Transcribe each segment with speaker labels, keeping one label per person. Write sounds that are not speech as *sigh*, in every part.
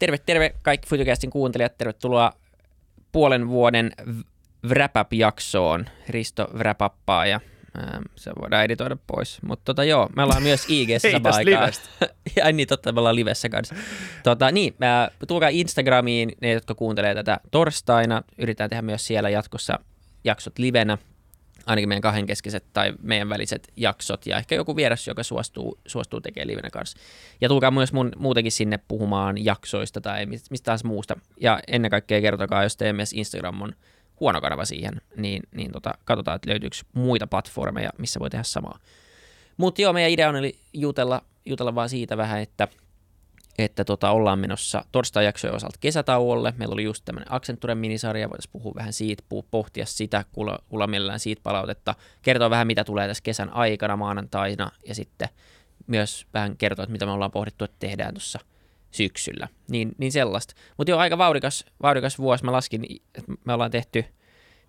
Speaker 1: terve, terve kaikki Futucastin kuuntelijat, tervetuloa puolen vuoden wrap-up-jaksoon. Risto wrap ja ähm, se voidaan editoida pois. Mutta tota joo, me ollaan myös ig *laughs* samaan aikaan. ja *laughs* niin totta, me ollaan livessä kanssa. Tota, niin, äh, tulkaa Instagramiin ne, jotka kuuntelee tätä torstaina. Yritetään tehdä myös siellä jatkossa jaksot livenä ainakin meidän kahdenkeskiset tai meidän väliset jaksot ja ehkä joku vieras, joka suostuu, suostuu tekemään livenä kanssa. Ja tulkaa myös mun, muutenkin sinne puhumaan jaksoista tai mistä tahansa muusta. Ja ennen kaikkea kertokaa, jos mielestä Instagram on huono kanava siihen, niin, niin tota, katsotaan, että löytyykö muita platformeja, missä voi tehdä samaa. Mutta joo, meidän idea on eli jutella, jutella vaan siitä vähän, että että tota, ollaan menossa torstai-jaksojen osalta kesätauolle. Meillä oli just tämmöinen Accenturen minisarja, voitaisiin puhua vähän siitä, pohtia sitä, kuulla, kuulla mielellään siitä palautetta, kertoa vähän mitä tulee tässä kesän aikana maanantaina ja sitten myös vähän kertoa, että mitä me ollaan pohdittu, että tehdään tuossa syksyllä. Niin, niin sellaista. Mutta joo, aika vauhdikas, vauhdikas vuosi. Mä laskin, että me ollaan tehty,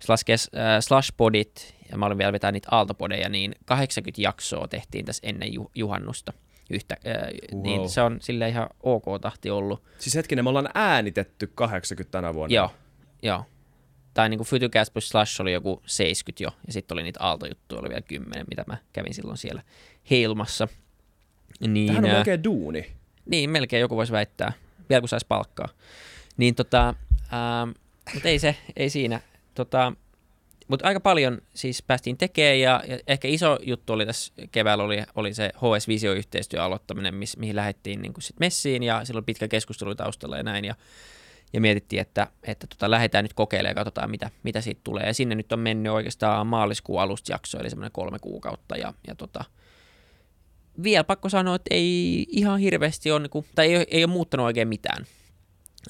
Speaker 1: laskee äh, slashpodit, ja mä olin vielä vetää niitä aaltopodeja, niin 80 jaksoa tehtiin tässä ennen juhannusta yhtä, äh, wow. niin se on sille ihan ok tahti ollut.
Speaker 2: Siis hetkinen, me ollaan äänitetty 80 tänä vuonna.
Speaker 1: Joo, joo. Tai niin kuin Fytycast plus Slash oli joku 70 jo, ja sitten oli niitä aaltojuttuja, oli vielä 10, mitä mä kävin silloin siellä heilmassa.
Speaker 2: Niin, Tähän on melkein duuni.
Speaker 1: Niin, melkein joku voisi väittää, vielä kun saisi palkkaa. Niin tota, ähm, mutta ei se, ei siinä. Tota, mutta aika paljon siis päästiin tekemään ja, ja ehkä iso juttu oli tässä keväällä oli, oli se HS Visio-yhteistyön aloittaminen, miss, mihin lähdettiin niin sit messiin ja silloin pitkä keskustelu taustalla ja näin ja, ja mietittiin, että, että tota, lähdetään nyt kokeilemaan ja katsotaan mitä, mitä siitä tulee. Ja sinne nyt on mennyt oikeastaan maaliskuun alusta jakso eli semmoinen kolme kuukautta ja, ja tota, vielä pakko sanoa, että ei ihan hirveästi ole, niin kuin, tai ei, ei ole muuttanut oikein mitään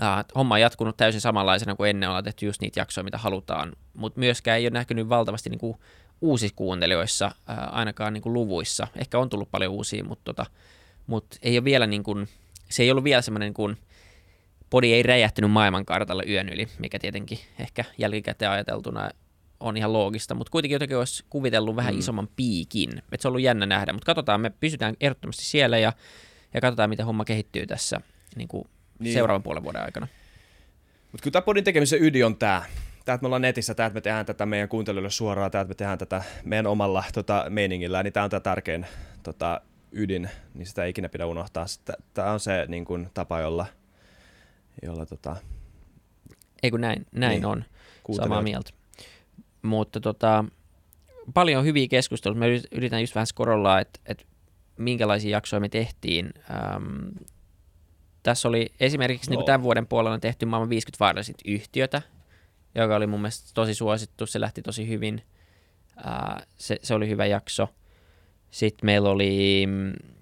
Speaker 1: Uh, homma on jatkunut täysin samanlaisena kuin ennen, ollaan tehty just niitä jaksoja, mitä halutaan, mutta myöskään ei ole näkynyt valtavasti niin kuin uusissa kuuntelijoissa, uh, ainakaan niin kuin luvuissa. Ehkä on tullut paljon uusia, mutta, tota, mutta ei ole vielä niin kuin, se ei ollut vielä semmoinen niin kuin, podi ei räjähtynyt maailmankartalle yön yli, mikä tietenkin ehkä jälkikäteen ajateltuna on ihan loogista, mutta kuitenkin jotenkin olisi kuvitellut vähän mm. isomman piikin. Että se on ollut jännä nähdä, mutta katsotaan, me pysytään ehdottomasti siellä ja, ja katsotaan, miten homma kehittyy tässä niin kuin niin. seuraavan puolen vuoden aikana.
Speaker 2: Mutta kyllä tämä podin tekemisen ydin on tämä. Tämä, että me ollaan netissä, tämä, että me tehdään tätä meidän kuuntelijoille suoraan, tämä, että me tehdään tätä meidän omalla tota, meiningillä, niin tämä on tämä tärkein tota, ydin, niin sitä ei ikinä pidä unohtaa. Tämä on se niin kuin, tapa, jolla, jolla tota,
Speaker 1: ei kun näin, näin niin, on, samaa mieltä. Mutta tota, paljon hyviä keskusteluja. Me yritän just vähän skorollaa, että, että minkälaisia jaksoja me tehtiin. Ähm, tässä oli esimerkiksi niin kuin tämän vuoden puolella tehty maailman 50 vaarallisit yhtiötä, joka oli mun mielestä tosi suosittu. Se lähti tosi hyvin. Uh, se, se oli hyvä jakso. Sitten meillä oli,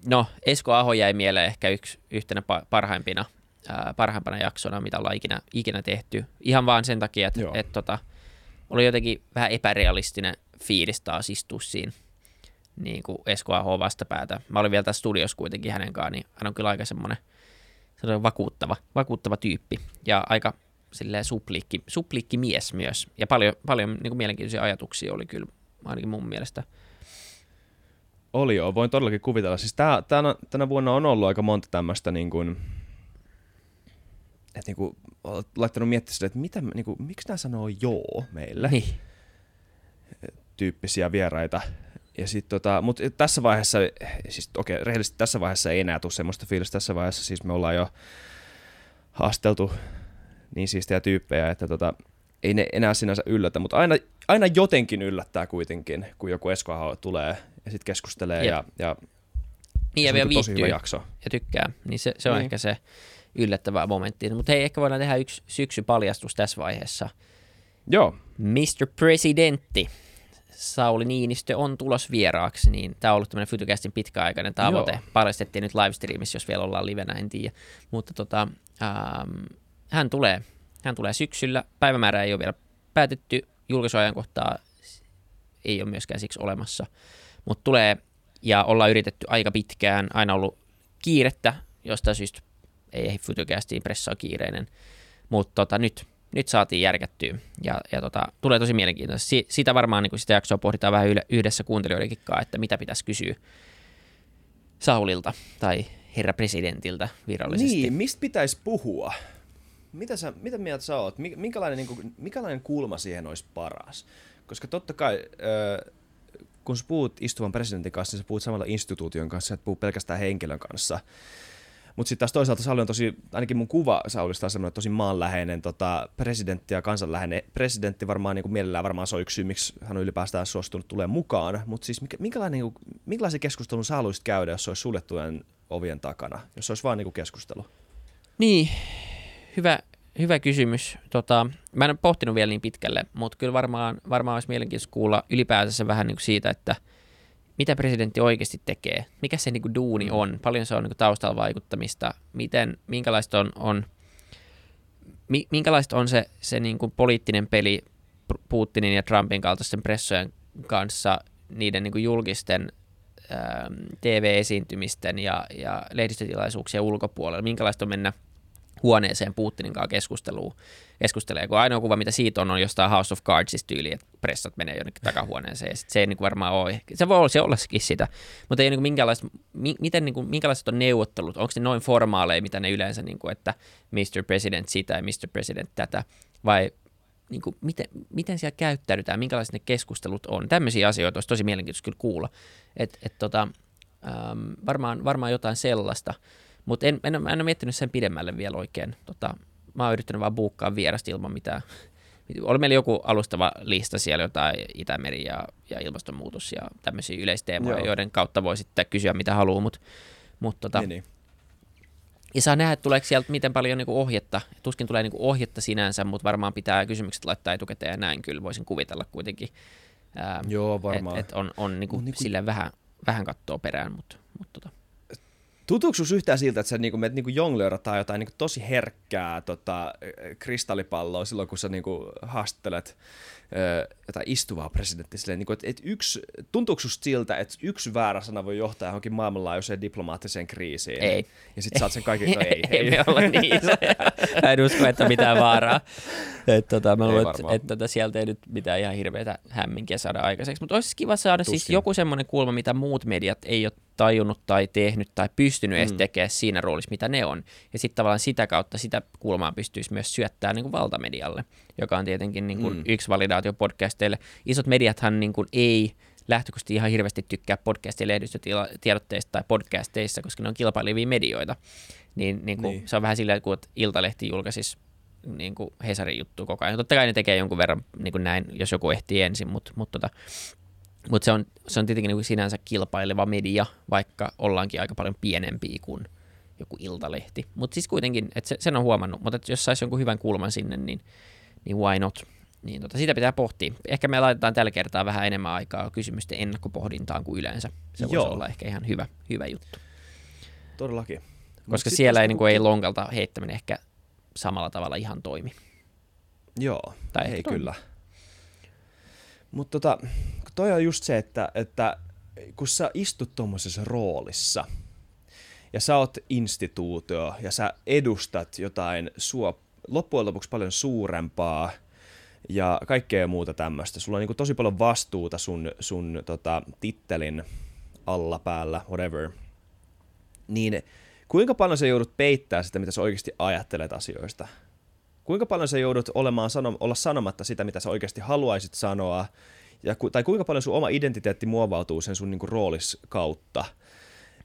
Speaker 1: no Esko Aho jäi mieleen ehkä yksi, yhtenä parhaimpina, uh, parhaimpana jaksona, mitä ollaan ikinä, ikinä tehty. Ihan vaan sen takia, että et, tota, oli jotenkin vähän epärealistinen fiilis taas istua siinä niin kuin Esko Aho vastapäätä. Mä olin vielä tässä studiossa kuitenkin hänen kanssaan, niin hän on kyllä aika semmoinen – se on vakuuttava, vakuuttava tyyppi ja aika silleen suplikki mies myös. Ja paljon, paljon niin kuin mielenkiintoisia ajatuksia oli kyllä ainakin mun mielestä.
Speaker 2: Oli joo, voin todellakin kuvitella. Siis tää, tänä, tänä vuonna on ollut aika monta tämmöistä niin kuin, että niin kuin, laittanut miettiä sitä, että mitä, niin kuin, miksi nämä sanoo joo meille. Niin. Tyyppisiä vieraita. Ja sit tota, mutta tässä vaiheessa, siis okei, okay, rehellisesti tässä vaiheessa ei enää tule semmoista fiilistä. Tässä vaiheessa siis me ollaan jo haasteltu niin siistejä tyyppejä, että tota, ei ne enää sinänsä yllätä, mutta aina, aina jotenkin yllättää kuitenkin, kun joku Esko tulee ja sitten keskustelee ja, ja,
Speaker 1: niin, ja, ja vielä tosi hyvä jakso. ja tykkää, niin se, se on niin. ehkä se yllättävä momentti. Mutta hei, ehkä voidaan tehdä yksi syksypaljastus tässä vaiheessa.
Speaker 2: Joo.
Speaker 1: Mr. Presidentti Sauli Niinistö on tulos vieraaksi, niin tämä on ollut tämmöinen Fytycastin pitkäaikainen tavoite. Joo. Paljastettiin nyt livestreamissa, jos vielä ollaan livenä, en tiedä. Mutta tota, ähm, hän, tulee, hän tulee syksyllä. Päivämäärä ei ole vielä päätetty. Julkaisuajankohtaa ei ole myöskään siksi olemassa. Mutta tulee ja ollaan yritetty aika pitkään. Aina ollut kiirettä, josta syystä ei ehdi Fytycastiin pressaa kiireinen. Mutta tota, nyt nyt saatiin järkättyä ja, ja tota, tulee tosi mielenkiintoista. Si, sitä varmaan niin sitä jaksoa pohditaan vähän yhdessä kuuntelijoidenkin kanssa, että mitä pitäisi kysyä Saulilta tai herra presidentiltä virallisesti.
Speaker 2: Niin, mistä pitäisi puhua? Mitä, sä, mitä mieltä sä oot? Minkälainen, niin kuin, minkälainen kulma siihen olisi paras? Koska totta kai, kun sä puhut istuvan presidentin kanssa, niin sä puhut samalla instituution kanssa, et puhut pelkästään henkilön kanssa. Mutta sitten taas toisaalta Sauli on tosi, ainakin mun kuva Saulista on semmoinen tosi maanläheinen tota, presidentti ja kansanläheinen presidentti. Varmaan niin kuin mielellään varmaan se on yksi syy, miksi hän on ylipäätään suostunut tulee mukaan. Mutta siis minkälainen, niin kuin, minkälaisen keskustelun sä haluaisit käydä, jos se olisi suljettujen ovien takana? Jos se olisi vaan niin kuin keskustelu?
Speaker 1: Niin, hyvä, hyvä kysymys. Tota, mä en ole pohtinut vielä niin pitkälle, mutta kyllä varmaan, varmaan olisi mielenkiintoista kuulla ylipäänsä vähän niin kuin siitä, että – mitä presidentti oikeasti tekee, mikä se niin kuin duuni mm. on, paljon se on niin kuin taustalla vaikuttamista, miten, minkälaista on, on, mi, minkälaista on se, se niin kuin poliittinen peli Putinin ja Trumpin kaltaisten pressojen kanssa niiden niin kuin julkisten TV-esiintymisten ja, ja lehdistötilaisuuksien ulkopuolella, minkälaista on mennä – huoneeseen Putinin kanssa keskusteluun, keskustelee, kun ainoa kuva, mitä siitä on, on jostain House of Cardsista tyyli, että pressat menee jonnekin takahuoneeseen, ja sit se ei niin varmaan ole, se voi olla se ollakin sitä, mutta ei niin kuin minkälaista, mi, miten, niin kuin, minkälaiset on neuvottelut, onko ne noin formaaleja, mitä ne yleensä, niin kuin, että Mr. President sitä ja Mr. President tätä, vai niin kuin, miten, miten siellä käyttäydytään, minkälaiset ne keskustelut on. Tämmöisiä asioita olisi tosi mielenkiintoista kyllä kuulla. Et, et, tota, varmaan, varmaan jotain sellaista. Mutta en, en, en ole miettinyt sen pidemmälle vielä oikein. Tota, mä oon yrittänyt vaan buukkaa vierasta ilman mitään. Oli meillä joku alustava lista siellä, jotain Itämeri ja, ja ilmastonmuutos ja tämmöisiä yleisteemoja, Joo. joiden kautta voi sitten kysyä mitä haluaa, mutta mut, tota, niin, niin. Ja saa nähdä, että tuleeko sieltä miten paljon niin ohjetta. Tuskin tulee niin ohjetta sinänsä, mutta varmaan pitää kysymykset laittaa etukäteen ja näin kyllä voisin kuvitella kuitenkin. Ää,
Speaker 2: Joo, varmaan.
Speaker 1: Että et on, on niin kuin, niin kuin... silleen vähän, vähän kattoa perään, mutta, mutta tota.
Speaker 2: Tuntuuko yhtään siltä, että sä niinku, menet niinku jonglöörataan jotain niinku tosi herkkää tota, kristallipalloa silloin, kun sä niinku haastattelet jotain istuvaa presidenttiä silleen, niin kuin, että, että yksi, tuntuuko siltä, että yksi väärä sana voi johtaa johonkin maailmanlaajuiseen diplomaattiseen kriisiin?
Speaker 1: Ei.
Speaker 2: Ja sitten saat sen kaiken, *laughs* no ei.
Speaker 1: ei, ei me olla niin *laughs* Mä en usko, että mitään vaaraa. Et, tota, mä luulen, että et, tota, sieltä ei nyt mitään ihan hirveätä hämminkiä saada aikaiseksi. Mutta olisi kiva saada siis Tuskin. siis joku semmoinen kulma, mitä muut mediat ei ole tajunnut tai tehnyt tai pystynyt mm. edes tekemään siinä roolissa, mitä ne on. Ja sitten tavallaan sitä kautta sitä kulmaa pystyisi myös syöttämään niin kuin valtamedialle, joka on tietenkin niin kuin mm. yksi validaatio podcasteille. Isot mediathan niin kuin ei lähtökohtaisesti ihan hirveästi tykkää podcast- ja lehdistötiedotteista tai podcasteissa, koska ne on kilpailevia medioita. Niin, niin, kuin niin. se on vähän silleen, kun Iltalehti julkaisisi niin kuin Hesarin juttu koko ajan. Totta kai ne tekee jonkun verran niin kuin näin, jos joku ehtii ensin, mutta, mutta tota, mutta se on, se on tietenkin niin sinänsä kilpaileva media, vaikka ollaankin aika paljon pienempiä kuin joku iltalehti. Mutta siis kuitenkin, että se, sen on huomannut, mutta jos saisi jonkun hyvän kulman sinne, niin, niin why not? Niin tota, sitä pitää pohtia. Ehkä me laitetaan tällä kertaa vähän enemmän aikaa kysymysten ennakkopohdintaan kuin yleensä. Se voisi olla ehkä ihan hyvä, hyvä juttu.
Speaker 2: Todellakin.
Speaker 1: Koska Mut siellä ei, niin kuin, ei lonkalta heittäminen ehkä samalla tavalla ihan toimi.
Speaker 2: Joo, tai ei kyllä. Mutta tota, toi on just se, että, että kun sä istut tuommoisessa roolissa ja sä oot instituutio ja sä edustat jotain sua loppujen lopuksi paljon suurempaa ja kaikkea muuta tämmöistä. Sulla on niin tosi paljon vastuuta sun, sun tota, tittelin alla päällä, whatever. Niin kuinka paljon sä joudut peittää sitä, mitä sä oikeasti ajattelet asioista? Kuinka paljon sä joudut olemaan sano, olla sanomatta sitä, mitä sä oikeasti haluaisit sanoa, ja, tai kuinka paljon sun oma identiteetti muovautuu sen sun niinku roolis kautta.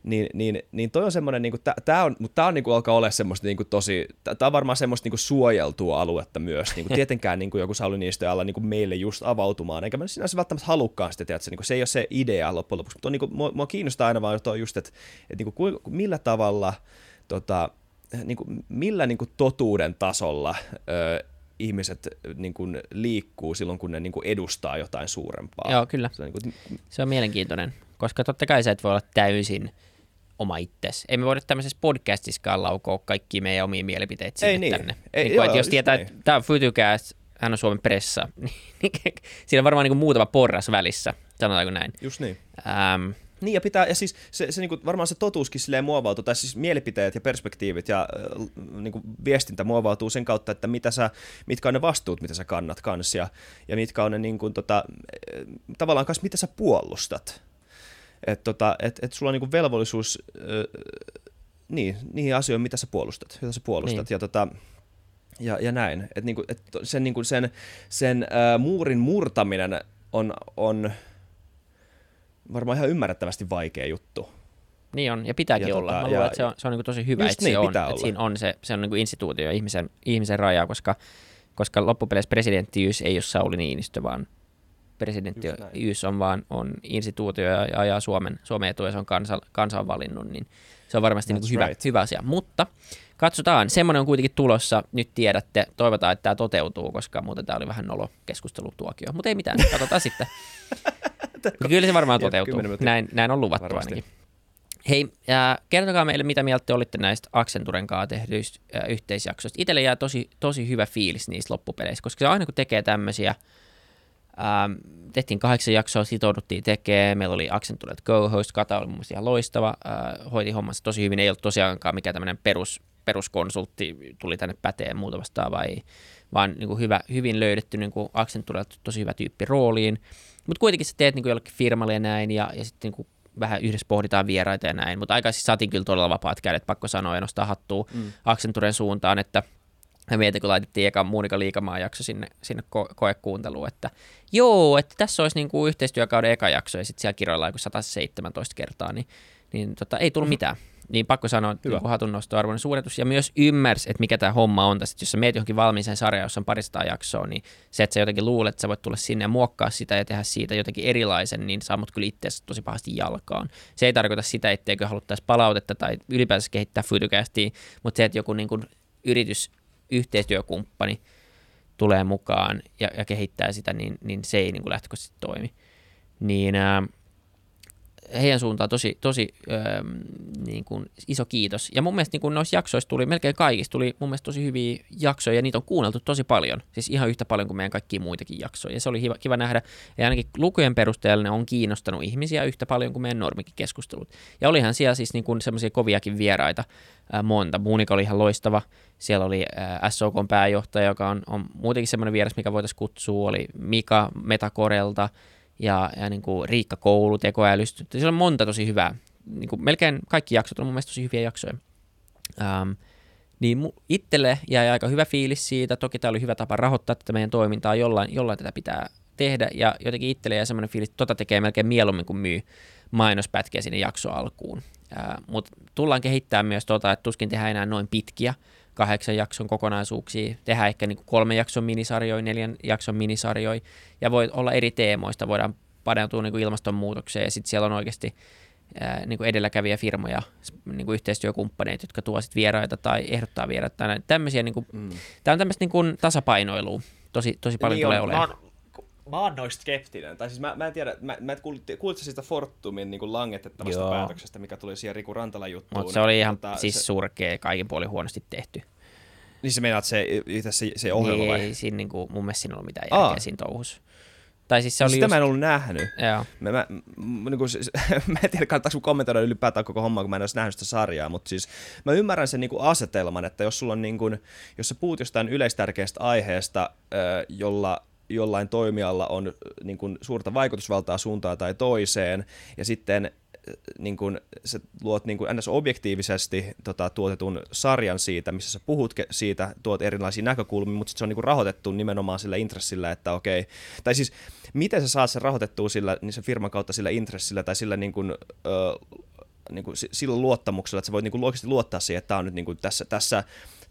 Speaker 2: Niin, niin, niin toi on semmoinen, niinku, tää on, mutta tää on niinku, alkaa olla semmoista niinku, tosi, tää on varmaan semmoista niinku, suojeltua aluetta myös. Niinku, *laughs* tietenkään niinku, joku Sauli Niinistö alla niinku, meille just avautumaan, eikä mä sinänsä välttämättä halukkaan sitä, tiedätkö, niinku, se ei ole se idea loppujen lopuksi, mutta on, niinku, mua, mua kiinnostaa aina vaan toi just, että et, niinku, millä tavalla, tota, niinku, millä niinku, totuuden tasolla ö, ihmiset niin kuin, liikkuu silloin, kun ne niin kuin, edustaa jotain suurempaa.
Speaker 1: Joo, kyllä.
Speaker 2: Se
Speaker 1: on, niin kuin... se on mielenkiintoinen, koska totta kai sä et voi olla täysin oma itsesi. Ei me voida tämmöisessä podcastissakaan laukoa kaikki meidän omia mielipiteitä sinne
Speaker 2: ei niin.
Speaker 1: tänne.
Speaker 2: Ei,
Speaker 1: niin
Speaker 2: joo,
Speaker 1: että jos tietää, että tämä on Futucast, hän on Suomen pressa, *laughs* niin siinä on varmaan niin kuin muutama porras välissä, sanotaanko näin.
Speaker 2: Just niin.
Speaker 1: Ähm,
Speaker 2: niin ja pitää, ja siis se, se niinku, varmaan se totuuskin silleen muovautuu, tai siis mielipiteet ja perspektiivit ja äh, niinku, viestintä muovautuu sen kautta, että mitä sä, mitkä on ne vastuut, mitä sä kannat kans, ja, ja mitkä on ne niinku, tota, tavallaan kanssa, mitä sä puolustat. Että tota, et, et sulla on niinku velvollisuus äh, niin, niihin asioihin, mitä sä puolustat, mitä sä puolustat. Niin. Ja, tota, ja, ja näin. Et niinku, et sen, niinku sen, sen äh, muurin murtaminen on, on varmaan ihan ymmärrettävästi vaikea juttu.
Speaker 1: Niin on, ja pitääkin ja olla. Tota, Mä luulen, ja, että se on, se on niin tosi hyvä, että niin, se on. Että siinä on se, se on niin instituutio ihmisen, ihmisen raja, koska, koska loppupeleissä presidenttiys ei ole Sauli Niinistö, vaan presidenttiys on vaan on instituutio ja ajaa Suomen, Suomen etu ja se on kansa, kansa on valinnut, niin se on varmasti niin hyvä, right. hyvä asia. Mutta katsotaan, semmoinen on kuitenkin tulossa, nyt tiedätte, toivotaan, että tämä toteutuu, koska muuten tämä oli vähän nolo keskustelutuokio, mutta ei mitään, katsotaan sitten. *laughs* Kyllä se varmaan *laughs* toteutuu, näin, näin on luvattu Varmasti. ainakin. Hei, ja kertokaa meille, mitä mieltä te olitte näistä Accenturen kanssa tehdyistä äh, yhteisjaksoista. Itselle jää tosi, tosi hyvä fiilis niistä loppupeleissä, koska se aina kun tekee tämmöisiä, ähm, tehtiin kahdeksan jaksoa, sitouduttiin tekemään, meillä oli Accenturet co-host, Kata oli mun ihan loistava, äh, hoiti hommassa tosi hyvin, ei ollut tosiaankaan mikään tämmöinen perus, peruskonsultti, tuli tänne päteen muuta vastaavaa, vai, vaan niin kuin hyvä, hyvin löydetty niin kuin tosi hyvä tyyppi rooliin, mutta kuitenkin sä teet niin kuin jollekin firmalle ja näin, ja, ja sitten niin vähän yhdessä pohditaan vieraita ja näin, mutta aikaisin saatiin kyllä todella vapaat kädet, pakko sanoa ja nostaa hattua mm. Accenturen suuntaan, että mä mietin, kun laitettiin eka Muunika Liikamaan jakso sinne, sinne ko- koekuunteluun, että joo, että tässä olisi niin kuin yhteistyökauden eka jakso ja sitten siellä kirjoillaan joku 117 kertaa, niin, niin tota, ei tullut mm. Niin pakko sanoa, että niin hatunnostoarvoinen suoritus, ja myös ymmärsi, että mikä tämä homma on tässä. Jos sä meet johonkin valmiiseen sarjaan, jossa on parista jaksoa, niin se, että sä jotenkin luulet, että sä voit tulla sinne ja muokkaa sitä ja tehdä siitä jotenkin erilaisen, niin saa mut kyllä itse tosi pahasti jalkaan. Se ei tarkoita sitä, etteikö haluttaisi palautetta tai ylipäänsä kehittää Foodcastia, mutta se, että joku niin kuin yritys, yhteistyökumppani tulee mukaan ja, ja kehittää sitä, niin, niin se ei niin kuin lähtökohtaisesti toimi. Niin äh, heidän suuntaan tosi, tosi öö, niin kuin iso kiitos. Ja mun mielestä niin kuin noissa jaksoissa tuli, melkein kaikista tuli mun mielestä tosi hyviä jaksoja, ja niitä on kuunneltu tosi paljon. Siis ihan yhtä paljon kuin meidän kaikkia muitakin jaksoja. Ja se oli kiva, kiva nähdä. Ja ainakin lukujen perusteella ne on kiinnostanut ihmisiä yhtä paljon kuin meidän normikin keskustelut. Ja olihan siellä siis niin semmoisia koviakin vieraita ää, monta. Muunika oli ihan loistava. Siellä oli ää, SOKn pääjohtaja, joka on, on muutenkin semmoinen vieras, mikä voitaisiin kutsua. Oli Mika Metakorelta, ja, ja niin kuin Riikka Koulu, tekoälystä. Siellä on monta tosi hyvää. Niin kuin melkein kaikki jaksot on mun mielestä tosi hyviä jaksoja. Ähm, niin itselle jäi aika hyvä fiilis siitä. Toki tämä oli hyvä tapa rahoittaa tätä meidän toimintaa, jollain, jollain tätä pitää tehdä. Ja jotenkin itselle jäi semmoinen fiilis, että tota tekee melkein mieluummin kuin myy mainospätkiä sinne jakso alkuun. Äh, Mutta tullaan kehittämään myös tota, että tuskin tehdään enää noin pitkiä kahdeksan jakson kokonaisuuksia, tehdään ehkä niin kuin kolme jakson minisarjoja, neljän jakson minisarjoja, ja voi olla eri teemoista, voidaan paneutua niin kuin ilmastonmuutokseen, ja sitten siellä on oikeasti ää, niin kuin edelläkävijä firmoja, niin kuin yhteistyökumppaneita, jotka tuovat sit vieraita tai ehdottaa vieraita. Tai tämmöisiä, niin kuin, mm. Tämä on tämmöistä niin kuin tasapainoilua, tosi, tosi paljon niin tulee on, olemaan.
Speaker 2: Mä oon noista skeptinen. Tai siis mä, mä en tiedä, mä, mä kuulitko siitä Fortumin niin langetettavasta Joo. päätöksestä, mikä tuli siihen Riku Rantala juttuun.
Speaker 1: Mutta se oli ihan tota, siis se... surkea, kaikin puolin huonosti tehty.
Speaker 2: Niin se meinaat se, se, se ohjelma
Speaker 1: niin,
Speaker 2: vai?
Speaker 1: Ei siinä, niin kuin, mun mielestä siinä ollut mitään järkeä Aa. siinä touhussa. Tai siis se
Speaker 2: oli Sitä just... mä en ollut nähnyt. Joo. Mä, mä, niin kuin, *laughs* mä en tiedä, kannattaako kommentoida ylipäätään koko hommaa, kun mä en olisi nähnyt sitä sarjaa, mutta siis mä ymmärrän sen niin kuin asetelman, että jos sulla on niin kuin, jos sä puhut jostain yleistärkeästä aiheesta, jolla jollain toimijalla on niin kuin, suurta vaikutusvaltaa suuntaan tai toiseen, ja sitten niin kuin, sä luot niin kuin ns. objektiivisesti tota, tuotetun sarjan siitä, missä sä puhut siitä, tuot erilaisia näkökulmia, mutta sitten se on niin rahoitettu nimenomaan sillä intressillä, että okei, tai siis miten sä saat sen rahoitettua sillä, niin sen firman kautta sillä intressillä tai sillä niin kuin, ö, niin kuin sillä luottamuksella, että sä voit niin kuin luottaa siihen, että tämä on nyt niin kuin tässä, tässä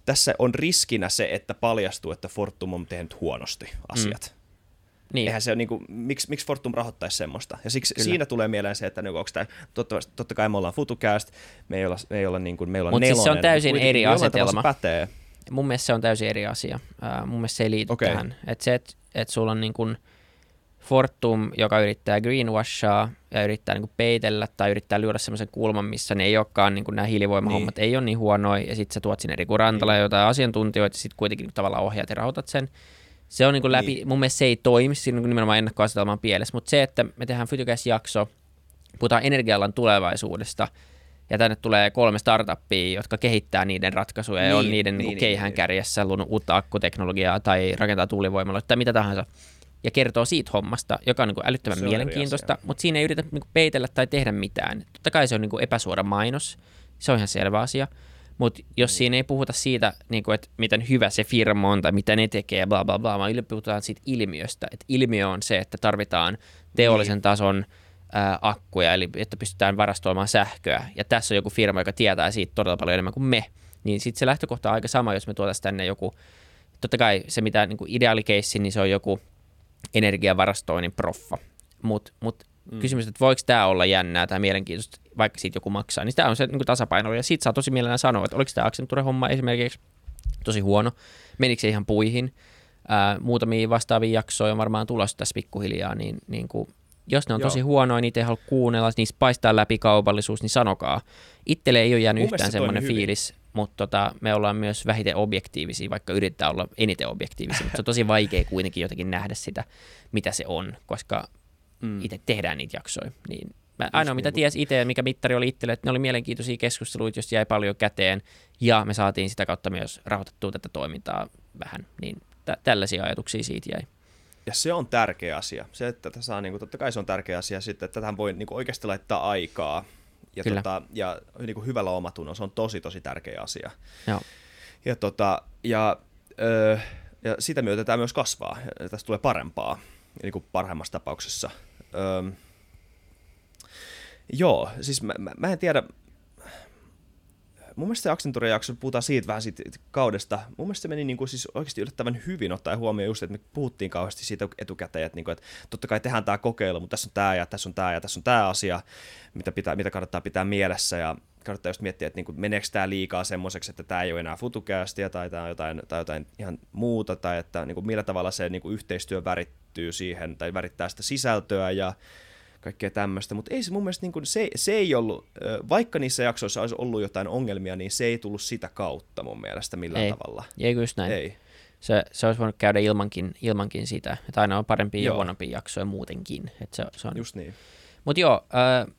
Speaker 2: tässä on riskinä se, että paljastuu, että Fortum on tehnyt huonosti asiat. Mm. Niin. Eihän se ole, niin kuin, miksi, miksi Fortum rahoittaisi semmoista? Ja siksi Kyllä. siinä tulee mieleen se, että niin, onko tämä, totta, totta kai me ollaan FutuCast, me ei olla, me ei olla, niin kuin, meillä on
Speaker 1: Mutta
Speaker 2: siis
Speaker 1: se on täysin eri asetelma.
Speaker 2: Pätee.
Speaker 1: Mun mielestä se on täysin eri asia. Uh, mun mielestä se ei liity okay. tähän. Että se, että et sulla on niin kuin Fortum, joka yrittää greenwashaa ja yrittää niin peitellä tai yrittää lyödä semmoisen kulman, missä ne ei olekaan niin kuin nämä hiilivoimahommat niin. ei ole niin huonoja, ja sitten sä tuot sinne Riku Rantala niin. jotain asiantuntijoita, ja sitten kuitenkin tavallaan ohjaat ja rahoitat sen. Se on niin kuin läpi, niin. mun mielestä se ei toimi, siinä on nimenomaan ennakkoasetelman pielessä, mutta se, että me tehdään Fytycast-jakso, puhutaan energialan tulevaisuudesta, ja tänne tulee kolme startuppia, jotka kehittää niiden ratkaisuja niin, ja on niin, niiden niin, niin, keihään niin, kärjessä, luonut uutta akkuteknologiaa tai rakentaa tuulivoimaloita tai mitä tahansa ja kertoo siitä hommasta, joka on niin kuin älyttömän se mielenkiintoista, mutta siinä ei yritä niin kuin peitellä tai tehdä mitään. Totta kai se on niin kuin epäsuora mainos, se on ihan selvä asia. Mutta jos mm. siinä ei puhuta siitä, niin kuin, että miten hyvä se firma on tai mitä ne tekee, bla bla bla, vaan puhutaan siitä ilmiöstä. Että ilmiö on se, että tarvitaan teollisen niin. tason ää, akkuja, eli että pystytään varastoimaan sähköä. Ja tässä on joku firma, joka tietää siitä todella paljon enemmän kuin me. Niin sitten se lähtökohta on aika sama, jos me tuotaisiin tänne joku, totta kai se mitä niin ideaalikeissi, niin se on joku energiavarastoinnin proffa. Mutta mut mm. kysymys, että voiko tämä olla jännää tai mielenkiintoista, vaikka siitä joku maksaa, niin tämä on se niin tasapaino. Ja siitä saa tosi mielellään sanoa, että oliko tämä Accenture-homma esimerkiksi tosi huono, menikö se ihan puihin. Ää, muutamia vastaavia jaksoja on varmaan tulossa tässä pikkuhiljaa, niin, niin kuin, jos ne on Joo. tosi huonoja, niitä ei halua kuunnella, niistä paistaa läpi kaupallisuus, niin sanokaa. Ittele ei ole jäänyt Mun yhtään semmoinen fiilis, mutta tota, me ollaan myös vähiten objektiivisia, vaikka yrittää olla eniten objektiivisia, mutta se on tosi *laughs* vaikea kuitenkin jotenkin nähdä sitä, mitä se on, koska mm. itse tehdään niitä jaksoja. Niin mä, ainoa mitä niin. ties itse, mikä mittari oli itselle, että ne oli mielenkiintoisia keskusteluita, jos jäi paljon käteen, ja me saatiin sitä kautta myös rahoitettua tätä toimintaa vähän, niin tä- tällaisia ajatuksia siitä jäi.
Speaker 2: Ja se on tärkeä asia. Se, että tätä saa, niin kuin, totta kai se on tärkeä asia sitten, että tähän voi niin kuin, oikeasti laittaa aikaa. Ja, Kyllä. tota, ja niin kuin hyvällä omatunnolla, se on tosi, tosi tärkeä asia.
Speaker 1: Joo.
Speaker 2: Ja, tota, ja, öö, ja sitä myötä tämä myös kasvaa. Ja tästä tulee parempaa, niin kuin parhaimmassa tapauksessa. Öö, joo, siis mä, mä, mä en tiedä, mun mielestä se Accenture jakso, puhutaan siitä vähän siitä kaudesta, mun mielestä se meni niin kuin siis oikeasti yllättävän hyvin ottaen huomioon just, että me puhuttiin kauheasti siitä etukäteen, että, niin kuin, että totta kai tehdään tämä kokeilu, mutta tässä on tämä ja tässä on tämä ja tässä on tämä asia, mitä, pitää, mitä kannattaa pitää mielessä. Ja kannattaa just miettiä, että niin kuin, meneekö tämä liikaa semmoiseksi, että tämä ei ole enää futukästiä tai tämä on jotain, tai jotain ihan muuta, tai että niin kuin, millä tavalla se niin kuin, yhteistyö värittyy siihen tai värittää sitä sisältöä. Ja kaikkea tämmöistä, mutta ei se mun mielestä, niin kuin, se, se ei ollut, vaikka niissä jaksoissa olisi ollut jotain ongelmia, niin se ei tullut sitä kautta mun mielestä millään
Speaker 1: ei.
Speaker 2: tavalla.
Speaker 1: Ei just näin. Ei. Se, se olisi voinut käydä ilmankin, ilmankin sitä, että aina on parempia joo. ja huonompia jaksoja muutenkin. Että se, se on...
Speaker 2: Just niin.
Speaker 1: Mutta joo, äh,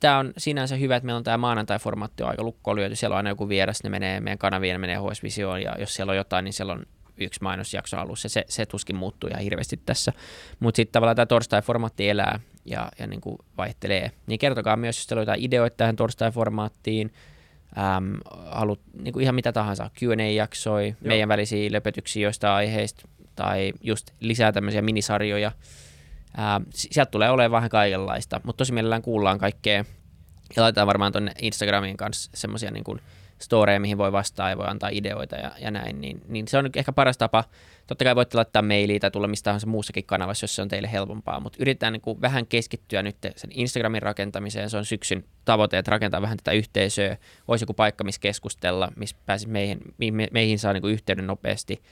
Speaker 1: tämä on sinänsä hyvä, että meillä on tämä maanantai-formaatti aika lukkoon lyöty. Siellä on aina joku vieras, ne menee meidän kanavien, ne menee HS Visioon, ja jos siellä on jotain, niin siellä on yksi mainosjakso alussa. Se, se tuskin muuttuu ihan hirveästi tässä. Mutta sitten tavallaan tämä torstai-formaatti elää ja, ja niin kuin vaihtelee. Niin kertokaa myös, jos teillä on jotain ideoita tähän torstai-formaattiin, äm, haluat niin kuin ihan mitä tahansa, Q&A-jaksoja, Joo. meidän välisiä löpötyksiä joista aiheista, tai just lisää tämmöisiä minisarjoja. Ähm, sieltä tulee olemaan vähän kaikenlaista, mutta tosi mielellään kuullaan kaikkea. Ja laitetaan varmaan tuonne Instagramiin kanssa semmoisia niin kuin storeja, mihin voi vastaa ja voi antaa ideoita ja, ja näin, niin, niin se on ehkä paras tapa. Totta kai voitte laittaa mailia tai tulla mistä tahansa muussakin kanavassa, jos se on teille helpompaa, mutta yritetään niin kuin vähän keskittyä nyt sen Instagramin rakentamiseen. Se on syksyn tavoite, että rakentaa vähän tätä yhteisöä. Olisi joku paikka, missä keskustella, missä pääsisi meihin, me, meihin saa niin kuin yhteyden nopeasti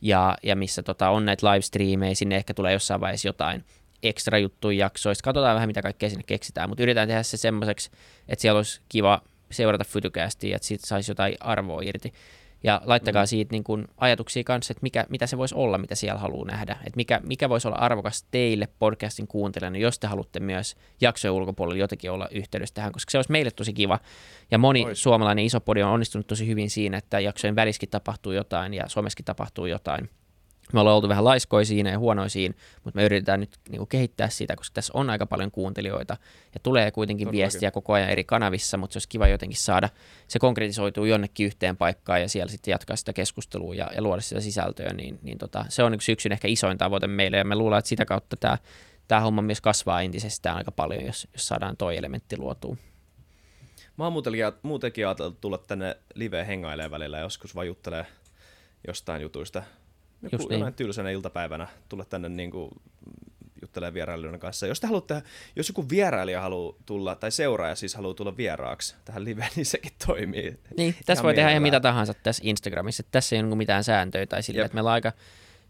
Speaker 1: ja, ja missä tota, on näitä livestreamejä, sinne ehkä tulee jossain vaiheessa jotain ekstra juttuja jaksoista. Katsotaan vähän, mitä kaikkea sinne keksitään, mutta yritetään tehdä se semmoiseksi, että siellä olisi kiva seurata Fytycastia, että siitä saisi jotain arvoa irti. Ja laittakaa mm. siitä niin kuin ajatuksia kanssa, että mikä, mitä se voisi olla, mitä siellä haluaa nähdä. Että mikä, mikä voisi olla arvokas teille podcastin kuuntelijana, jos te haluatte myös jaksojen ulkopuolella jotenkin olla yhteydessä tähän, koska se olisi meille tosi kiva. Ja moni Ois. suomalainen iso podi on onnistunut tosi hyvin siinä, että jaksojen väliskin tapahtuu jotain ja Suomessakin tapahtuu jotain. Me ollaan oltu vähän laiskoisiin ja huonoisiin, mutta me yritetään nyt niin kuin kehittää sitä, koska tässä on aika paljon kuuntelijoita ja tulee kuitenkin Todellakin. viestiä koko ajan eri kanavissa, mutta se olisi kiva jotenkin saada se konkretisoituu jonnekin yhteen paikkaan ja siellä sitten jatkaa sitä keskustelua ja, ja luoda sitä sisältöä, niin, niin tota, se on yksi syksyn ehkä isoin tavoite meille ja me luulemme, että sitä kautta tämä, tämä homma myös kasvaa entisestään aika paljon, jos, jos saadaan toi elementti luotua.
Speaker 2: Mä oon muutenkin ajatellut tulla tänne live hengailemaan välillä joskus vaan juttelee jostain jutuista joku Just niin. tylsänä iltapäivänä tulla tänne niin kuin juttelemaan vierailijoiden kanssa. Jos te haluatte, jos joku vierailija haluaa tulla, tai seuraaja siis haluaa tulla vieraaksi tähän liveen, niin sekin toimii.
Speaker 1: Niin, tässä voi tehdä ihan mitä tahansa tässä Instagramissa. Tässä ei ole niinku mitään sääntöjä tai sillä, että meillä on aika,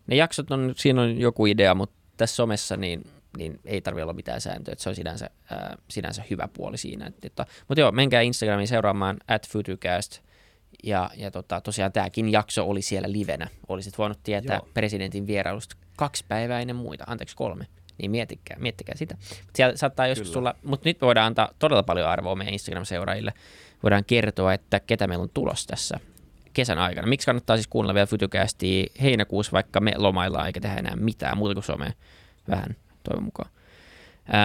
Speaker 1: ne jaksot on, siinä on joku idea, mutta tässä somessa niin, niin ei tarvitse olla mitään sääntöä, että se on sinänsä, äh, sinänsä hyvä puoli siinä. Että, että, mutta joo, menkää Instagramiin seuraamaan at Futucast, ja, ja tota, tosiaan tämäkin jakso oli siellä livenä. Olisit voinut tietää Joo. presidentin vierailusta kaksi päivää ennen muita, anteeksi kolme. Niin miettikää, miettikää sitä. Siellä saattaa joskus tulla, mutta nyt me voidaan antaa todella paljon arvoa meidän Instagram-seuraajille. Voidaan kertoa, että ketä meillä on tulos tässä kesän aikana. Miksi kannattaa siis kuunnella vielä Fytycastia heinäkuussa, vaikka me lomaillaan eikä tehdä enää mitään muuta kuin somea vähän toivon mukaan.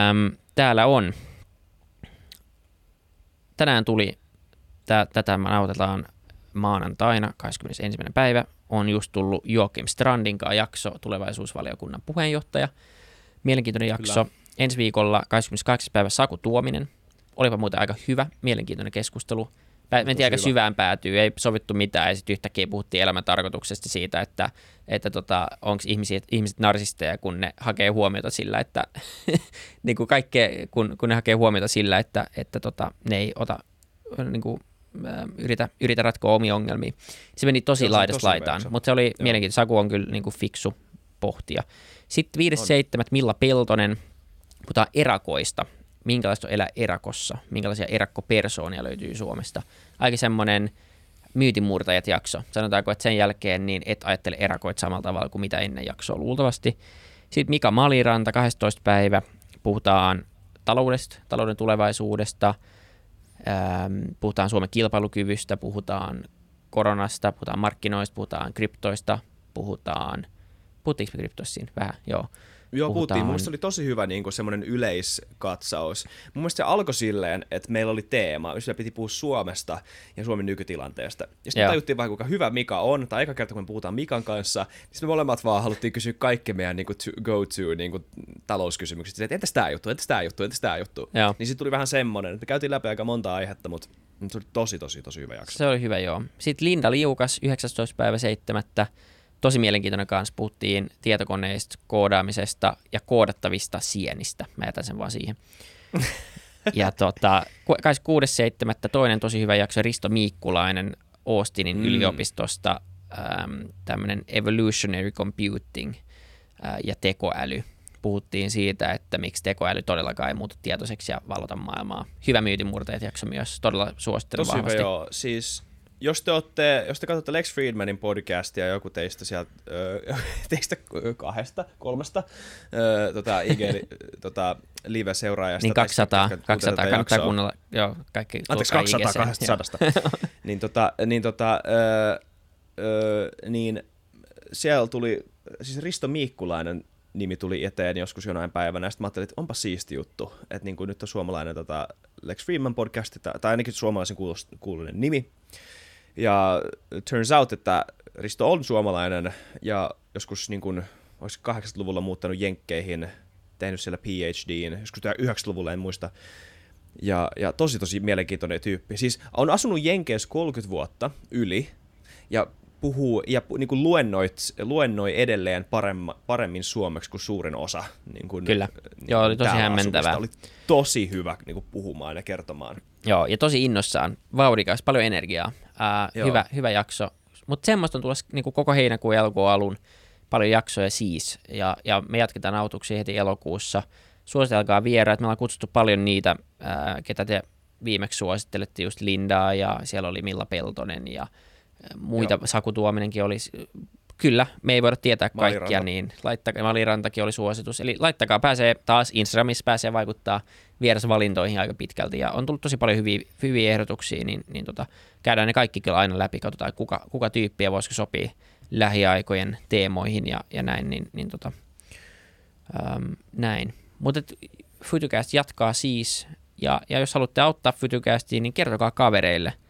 Speaker 1: Öm, täällä on. Tänään tuli tätä nautetaan maanantaina 21. päivä. On just tullut Joakim Strandin kanssa jakso, tulevaisuusvaliokunnan puheenjohtaja. Mielenkiintoinen jakso. Kyllä. Ensi viikolla 28. päivä Saku Tuominen. Olipa muuten aika hyvä, mielenkiintoinen keskustelu. Mentiin aika hyvä. syvään päätyy, ei sovittu mitään ja sitten yhtäkkiä puhuttiin elämän tarkoituksesta siitä, että, että tota, onko ihmiset, ihmiset narsisteja, kun ne hakee huomiota sillä, että *laughs* niin kuin kaikkea, kun, kun ne hakee huomiota sillä, että, että tota, ne ei ota niin kuin, yritä, yritä ratkoa omia ongelmia. Se meni tosi laidasta laitaan, mutta se oli Joo. mielenkiintoista. Saku on kyllä niin kuin fiksu pohtia. Sitten 5.7. Milla Peltonen, puhutaan erakoista minkälaista on elää erakossa, minkälaisia erakkopersoonia löytyy Suomesta. Aika semmoinen myytinmurtajat jakso. Sanotaanko, että sen jälkeen niin et ajattele erakoit samalla tavalla kuin mitä ennen jaksoa luultavasti. Sitten Mika Maliranta, 12. päivä, puhutaan taloudesta, talouden tulevaisuudesta, puhutaan Suomen kilpailukyvystä, puhutaan koronasta, puhutaan markkinoista, puhutaan kryptoista, puhutaan, puhuttiinko me kryptoista siinä? Vähän, joo.
Speaker 2: Joo, puhuttiin. Mun oli tosi hyvä niin kuin semmoinen yleiskatsaus. Mun mielestä se alkoi silleen, että meillä oli teema, jossa piti puhua Suomesta ja Suomen nykytilanteesta. Ja sitten tajuttiin vähän, kuinka hyvä Mika on, tai aika kerta, kun me puhutaan Mikan kanssa, niin me molemmat vaan haluttiin kysyä kaikki meidän niin kuin to, go-to niin kuin, talouskysymykset. Että entäs tämä juttu, entäs tämä juttu, entäs tämä juttu. Joo. Niin sitten tuli vähän semmoinen, että käytiin läpi aika monta aihetta, mutta se oli tosi, tosi, tosi hyvä jakso.
Speaker 1: Se oli hyvä, joo. Sitten Linda Liukas, 19. päivä 7 tosi mielenkiintoinen kanssa. Puhuttiin tietokoneista, koodaamisesta ja koodattavista sienistä. Mä jätän sen vaan siihen. *laughs* ja tota, 6.7. toinen tosi hyvä jakso, Risto Miikkulainen Austinin mm. yliopistosta, ähm, tämmöinen evolutionary computing äh, ja tekoäly. Puhuttiin siitä, että miksi tekoäly todellakaan ei muutu tietoiseksi ja valota maailmaa. Hyvä myytinmurteet jakso myös, todella suosittelen Tosi vahvasti.
Speaker 2: hyvä, joo. Siis jos te, olette, jos te katsotte Lex Friedmanin podcastia, joku teistä sieltä, *laughs* teistä kahdesta, kolmesta ö, tota, *laughs* IG, tota, live-seuraajasta.
Speaker 1: Niin 200, 200 kannattaa kuunnella, joo, kaikki
Speaker 2: Anteeksi, 200, 200. *laughs* niin, tota, niin, tota, ö, ö, niin siellä tuli, siis Risto Miikkulainen nimi tuli eteen joskus jonain päivänä, ja sitten mä ajattelin, että onpa siisti juttu, että niin kuin nyt on suomalainen tota Lex Friedman podcast, tai ainakin suomalaisen kuuluinen nimi, ja turns out, että Risto on suomalainen ja joskus niin kuin, 80-luvulla muuttanut Jenkkeihin, tehnyt siellä PhDin, joskus 90-luvulla en muista. Ja, ja tosi tosi mielenkiintoinen tyyppi. Siis on asunut Jenkeissä 30 vuotta yli ja puhuu ja niin kuin luennoit, luennoi edelleen paremma, paremmin suomeksi kuin suurin osa. Niin kuin,
Speaker 1: Kyllä, niin joo, oli tosi hämmentävää.
Speaker 2: Oli tosi hyvä niin kuin puhumaan ja kertomaan.
Speaker 1: Joo, ja tosi innossaan, vauhdikas, paljon energiaa. Ää, hyvä, hyvä jakso. Mutta semmoista on tulossa niin kuin koko heinäkuun elokuun alun paljon jaksoja siis. Ja, ja me jatketaan autuksia heti elokuussa. Suositelkaa vieraat. Me ollaan kutsuttu paljon niitä, ää, ketä te viimeksi suosittelette, just Lindaa ja siellä oli Milla Peltonen ja muita, Joo. Saku Tuominenkin oli Kyllä, me ei voida tietää kaikkia, Maliranta. niin laittakaa, Malirantakin oli suositus. Eli laittakaa, pääsee taas Instagramissa, pääsee vaikuttaa vierasvalintoihin aika pitkälti. Ja on tullut tosi paljon hyviä, hyviä ehdotuksia, niin, niin tota, käydään ne kaikki kyllä aina läpi, katsotaan kuka, kuka tyyppiä voisiko sopia lähiaikojen teemoihin ja, ja näin. Niin, niin tota, äm, näin. Mutta Futucast jatkaa siis, ja, ja jos haluatte auttaa Futucastiin, niin kertokaa kavereille –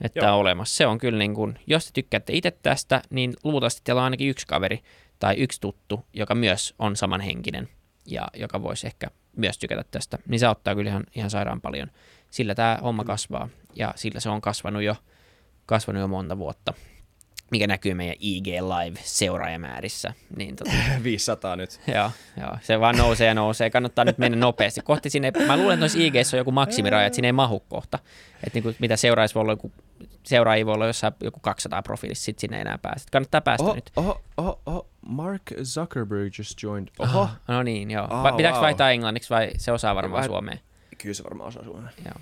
Speaker 1: että Joo. on olemassa. Se on kyllä niin kuin, jos te tykkäätte itse tästä, niin luultavasti teillä on ainakin yksi kaveri tai yksi tuttu, joka myös on samanhenkinen ja joka voisi ehkä myös tykätä tästä, niin se auttaa kyllä ihan, ihan sairaan paljon. Sillä tämä homma kasvaa ja sillä se on kasvanut jo, kasvanut jo monta vuotta mikä näkyy meidän IG Live-seuraajamäärissä. Niin tota, *laughs*
Speaker 2: 500 nyt.
Speaker 1: Joo, joo, se vaan nousee ja nousee. Kannattaa nyt mennä nopeasti. Kohti sinne, mä luulen, että noissa IG on joku maksimiraja, että sinne ei mahu kohta. Että niin kuin, mitä seuraajia voi olla joku, seuraajia voi olla jossain joku 200 profiilissa, sitten sinne ei enää pääse. Kannattaa päästä
Speaker 2: oho,
Speaker 1: nyt.
Speaker 2: Oho, oho, oho. Mark Zuckerberg just joined. Oho. Oh,
Speaker 1: no niin, joo. Oh, Pitääkö wow. vaihtaa englanniksi vai se osaa varmaan Vai... suomea?
Speaker 2: Kyllä se varmaan osaa suomea.
Speaker 1: Joo.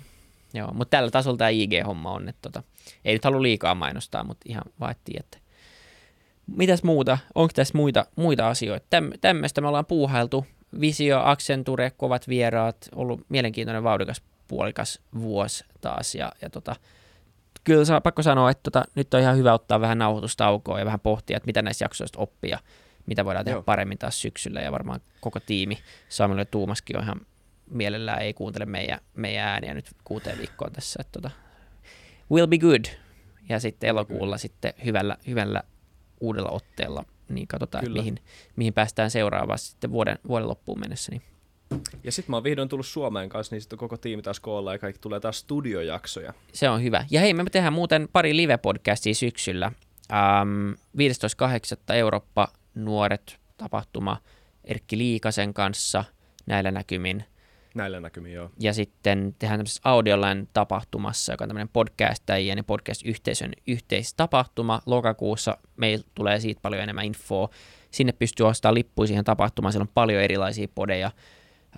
Speaker 1: Joo, mutta tällä tasolla tämä IG-homma on, että tota, ei nyt halua liikaa mainostaa, mutta ihan vaan, että mitäs muuta? Onko tässä muita, muita asioita? Täm, tämmöistä me ollaan puuhailtu. Visio, Accenture, kovat vieraat, ollut mielenkiintoinen vauhdikas puolikas vuosi taas. Ja, ja tota, kyllä saa pakko sanoa, että tota, nyt on ihan hyvä ottaa vähän nauhoitustaukoa ja vähän pohtia, että mitä näistä jaksoista oppia, mitä voidaan tehdä Joo. paremmin taas syksyllä ja varmaan koko tiimi. Samuel ja Tuumaskin on ihan mielellään ei kuuntele meidän, meidän ääniä nyt kuuteen viikkoon tässä. Että tota, Will Be Good. Ja sitten elokuulla sitten hyvällä, hyvällä uudella otteella. Niin katsotaan, että
Speaker 2: Kyllä.
Speaker 1: mihin, mihin päästään seuraavassa sitten vuoden, vuoden loppuun mennessä. Niin
Speaker 2: Ja sitten mä oon vihdoin tullut Suomeen kanssa, niin sitten koko tiimi taas koolla ja kaikki tulee taas studiojaksoja.
Speaker 1: se on hyvä. Ja hei, me tehdään muuten pari live-podcastia syksyllä. Ähm, 15.8. Eurooppa Nuoret tapahtuma Erkki Liikasen kanssa näillä näkymin.
Speaker 2: Näillä näkymin joo.
Speaker 1: Ja sitten tehdään tämmöisessä Audioland tapahtumassa, joka on tämmöinen podcastajien ja podcast-yhteisön yhteistapahtuma. Lokakuussa meillä tulee siitä paljon enemmän infoa. Sinne pystyy ostamaan lippuja siihen tapahtumaan. Siellä on paljon erilaisia podeja.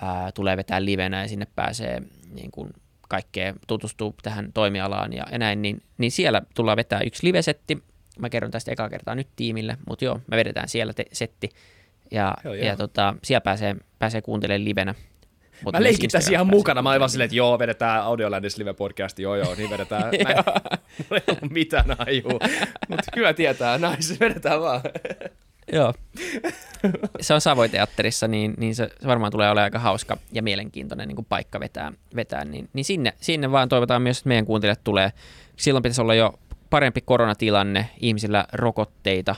Speaker 1: Ää, tulee vetää livenä ja sinne pääsee niin kuin kaikkea tutustuu tähän toimialaan ja, ja näin. Niin, niin siellä tullaan vetää yksi livesetti. Mä kerron tästä ekaa kertaa nyt tiimille, mutta joo, me vedetään siellä te- setti. Ja,
Speaker 2: Hell
Speaker 1: ja
Speaker 2: yeah.
Speaker 1: tota, siellä pääsee, pääsee kuuntelemaan livenä. Mut
Speaker 2: Mä leikin tässä ihan mukana. Mä aivan silleen, että joo, vedetään Audiolandis live podcasti, joo joo, niin vedetään. *laughs* Mä en, *laughs* ollut mitään ajuu. Mutta kyllä tietää, näin vedetään vaan. *laughs*
Speaker 1: Joo. Se on Savoiteatterissa, niin, niin se, se varmaan tulee olemaan aika hauska ja mielenkiintoinen niin kuin paikka vetää, vetää niin, niin sinne, sinne vaan toivotaan myös, että meidän kuuntelijat tulee. Silloin pitäisi olla jo parempi koronatilanne, ihmisillä rokotteita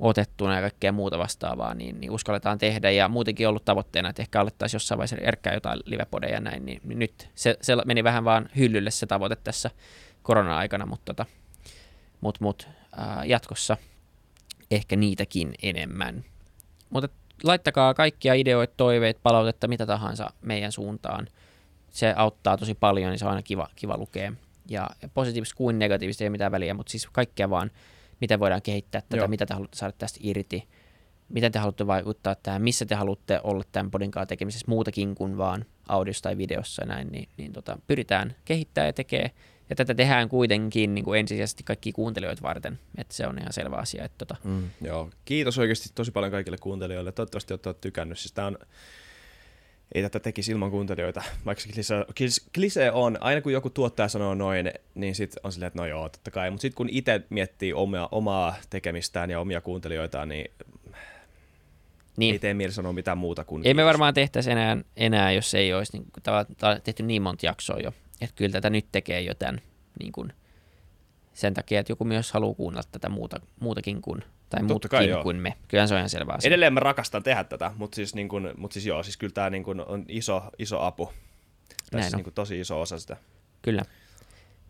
Speaker 1: otettuna ja kaikkea muuta vastaavaa, niin, niin uskalletaan tehdä. Ja muutenkin ollut tavoitteena, että ehkä alettaisiin jossain vaiheessa erkkää jotain livepodeja ja näin, niin, niin nyt se, se meni vähän vaan hyllylle se tavoite tässä korona-aikana, mutta tota, mut, mut, ää, jatkossa ehkä niitäkin enemmän. Mutta laittakaa kaikkia ideoita, toiveita, palautetta, mitä tahansa meidän suuntaan. Se auttaa tosi paljon, niin se on aina kiva, kiva lukea. Ja positiivista kuin negatiivista ei ole mitään väliä, mutta siis kaikkea vaan, mitä voidaan kehittää tätä,
Speaker 2: Joo.
Speaker 1: mitä te haluatte saada tästä irti, miten te haluatte vaikuttaa tähän, missä te haluatte olla tämän podin kanssa tekemisessä muutakin kuin vaan audiossa tai videossa ja näin, niin, niin tota, pyritään kehittämään ja tekee. Ja tätä tehdään kuitenkin niin kuin ensisijaisesti kaikki kuuntelijoita varten, että se on ihan selvä asia. Että tota,
Speaker 2: Mm, joo. Kiitos oikeasti tosi paljon kaikille kuuntelijoille. Toivottavasti olette tykännyt. Siis tää on, ei tätä tekisi ilman kuuntelijoita, *laughs* vaikka se klise, klis- klise on, aina kun joku tuottaja sanoo noin, niin sit on silleen, että no joo, totta kai. Mutta sitten kun itse miettii omia, omaa tekemistään ja omia kuuntelijoitaan, niin,
Speaker 1: niin.
Speaker 2: ei tee mieli sanoa mitään muuta kuin
Speaker 1: Ei me
Speaker 2: kiitos.
Speaker 1: varmaan tehtäisi enää, enää jos ei olisi niin, tavallaan tehty niin monta jaksoa jo. Että kyllä tätä nyt tekee jo tämän niin kuin, sen takia, että joku myös haluaa kuunnella tätä muuta, muutakin kuin, tai
Speaker 2: Totta kai
Speaker 1: muutakin
Speaker 2: joo.
Speaker 1: kuin me. Kyllähän se on ihan selvä asia.
Speaker 2: Edelleen mä rakastan tehdä tätä, mutta siis, niin kun, mut siis joo, siis kyllä tämä niin kun on iso, iso apu.
Speaker 1: Näin
Speaker 2: Tässä
Speaker 1: on.
Speaker 2: niin kun tosi iso osa sitä.
Speaker 1: Kyllä.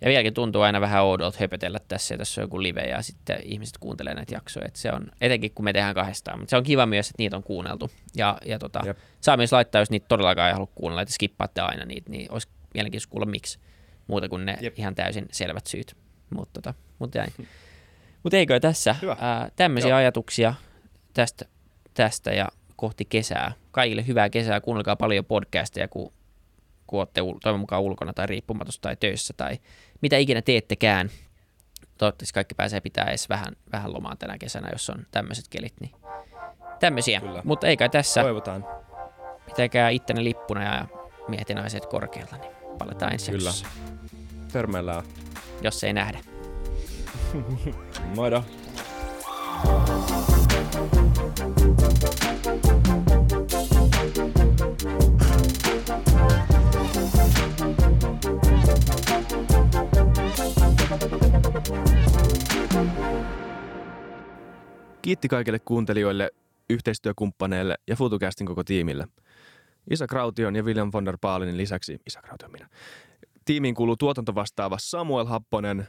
Speaker 1: Ja vieläkin tuntuu aina vähän oudolta höpötellä tässä ja tässä on joku live ja sitten ihmiset kuuntelee näitä jaksoja. Et se on, etenkin kun me tehdään kahdestaan, mutta se on kiva myös, että niitä on kuunneltu. Ja, ja tota,
Speaker 2: Jep.
Speaker 1: saa myös laittaa, jos niitä todellakaan ei halua kuunnella, että skippaatte aina niitä, niin olisi mielenkiintoista kuulla miksi. Muuta kuin ne
Speaker 2: Jep.
Speaker 1: Ihan täysin selvät syyt. Mutta tota, mut. *laughs* Mut eikö tässä
Speaker 2: Hyvä.
Speaker 1: ää, tämmöisiä
Speaker 2: Joo.
Speaker 1: ajatuksia tästä, tästä ja kohti kesää. Kaikille hyvää kesää, kuunnelkaa paljon podcasteja, kun, kun olette ul- toivon mukaan ulkona tai riippumatossa tai töissä tai mitä ikinä teettekään. Toivottavasti kaikki pääsee pitää edes vähän, vähän lomaa tänä kesänä, jos on tämmöiset kelit. Niin tämmöisiä,
Speaker 2: Kyllä.
Speaker 1: mutta eikä tässä
Speaker 2: Toivotaan.
Speaker 1: pitäkää ittenne lippuna ja miehet ja naiset korkealla, niin palataan ensi
Speaker 2: Kyllä.
Speaker 1: jaksossa,
Speaker 2: Törmäillään.
Speaker 1: jos ei nähdä. *laughs*
Speaker 2: Moido. Kiitti kaikille kuuntelijoille, yhteistyökumppaneille ja FutuCastin koko tiimille. Isa Kraution ja William von der Baalinin lisäksi, Isa Kraution minä, tiimiin kuuluu tuotantovastaava Samuel Happonen